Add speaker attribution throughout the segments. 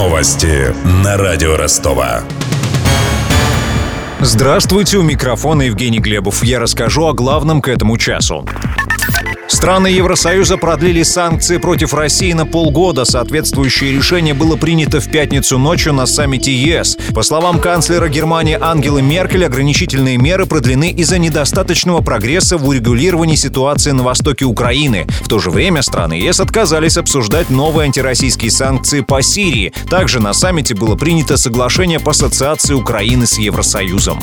Speaker 1: Новости на радио Ростова.
Speaker 2: Здравствуйте, у микрофона Евгений Глебов. Я расскажу о главном к этому часу. Страны Евросоюза продлили санкции против России на полгода. Соответствующее решение было принято в пятницу ночью на саммите ЕС. По словам канцлера Германии Ангелы Меркель, ограничительные меры продлены из-за недостаточного прогресса в урегулировании ситуации на востоке Украины. В то же время страны ЕС отказались обсуждать новые антироссийские санкции по Сирии. Также на саммите было принято соглашение по ассоциации Украины с Евросоюзом.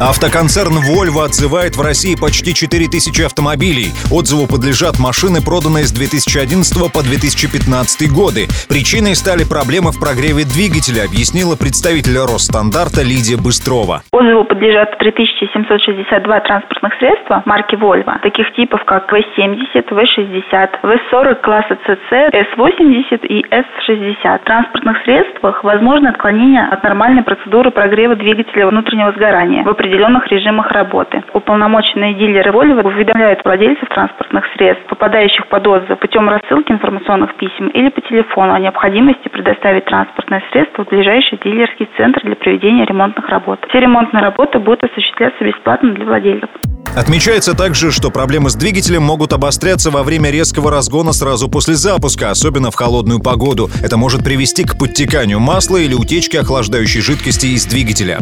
Speaker 2: Автоконцерн Volvo отзывает в России почти 4000 автомобилей. Отзыву подлежат машины, проданные с 2011 по 2015 годы. Причиной стали проблемы в прогреве двигателя, объяснила представитель Росстандарта Лидия Быстрова.
Speaker 3: Отзыву подлежат 3762 транспортных средства марки Volvo, таких типов как V70, V60, V40 класса CC, S80 и S60. В транспортных средствах возможно отклонение от нормальной процедуры прогрева двигателя внутреннего сгорания определенных режимах работы. Уполномоченные дилеры Volvo уведомляют владельцев транспортных средств, попадающих под отзыв путем рассылки информационных писем или по телефону о необходимости предоставить транспортное средство в ближайший дилерский центр для проведения ремонтных работ. Все ремонтные работы будут осуществляться бесплатно для владельцев.
Speaker 2: Отмечается также, что проблемы с двигателем могут обостряться во время резкого разгона сразу после запуска, особенно в холодную погоду. Это может привести к подтеканию масла или утечке охлаждающей жидкости из двигателя.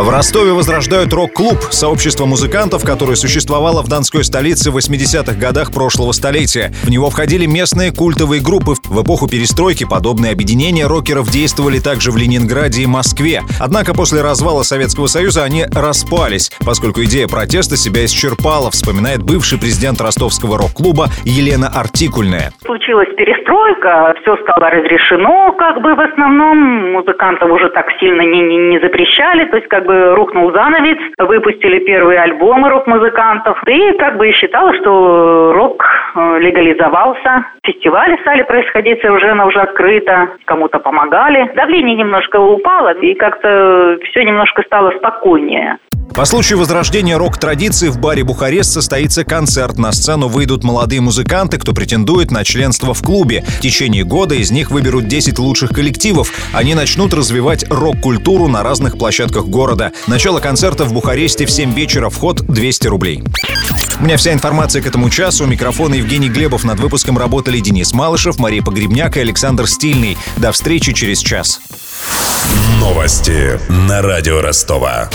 Speaker 2: В Ростове возрождают рок-клуб, сообщество музыкантов, которое существовало в Донской столице в 80-х годах прошлого столетия. В него входили местные культовые группы. В эпоху перестройки подобные объединения рокеров действовали также в Ленинграде и Москве. Однако после развала Советского Союза они распались, поскольку идея протеста себя исчерпала, вспоминает бывший президент ростовского рок-клуба Елена Артикульная.
Speaker 4: Случилась перестройка, все стало разрешено, как бы в основном музыкантов уже так сильно не, не, не запрещали, то есть как бы рухнул занавес, выпустили первые альбомы рок-музыкантов. И как бы считалось, что рок э, легализовался. Фестивали стали происходить совершенно уже открыто, кому-то помогали. Давление немножко упало, и как-то все немножко стало спокойнее.
Speaker 2: По случаю возрождения рок-традиции в баре «Бухарест» состоится концерт. На сцену выйдут молодые музыканты, кто претендует на членство в клубе. В течение года из них выберут 10 лучших коллективов. Они начнут развивать рок-культуру на разных площадках города. Начало концерта в Бухаресте в 7 вечера. Вход 200 рублей. У меня вся информация к этому часу. У Евгений Глебов. Над выпуском работали Денис Малышев, Мария Погребняк и Александр Стильный. До встречи через час.
Speaker 1: Новости на радио Ростова.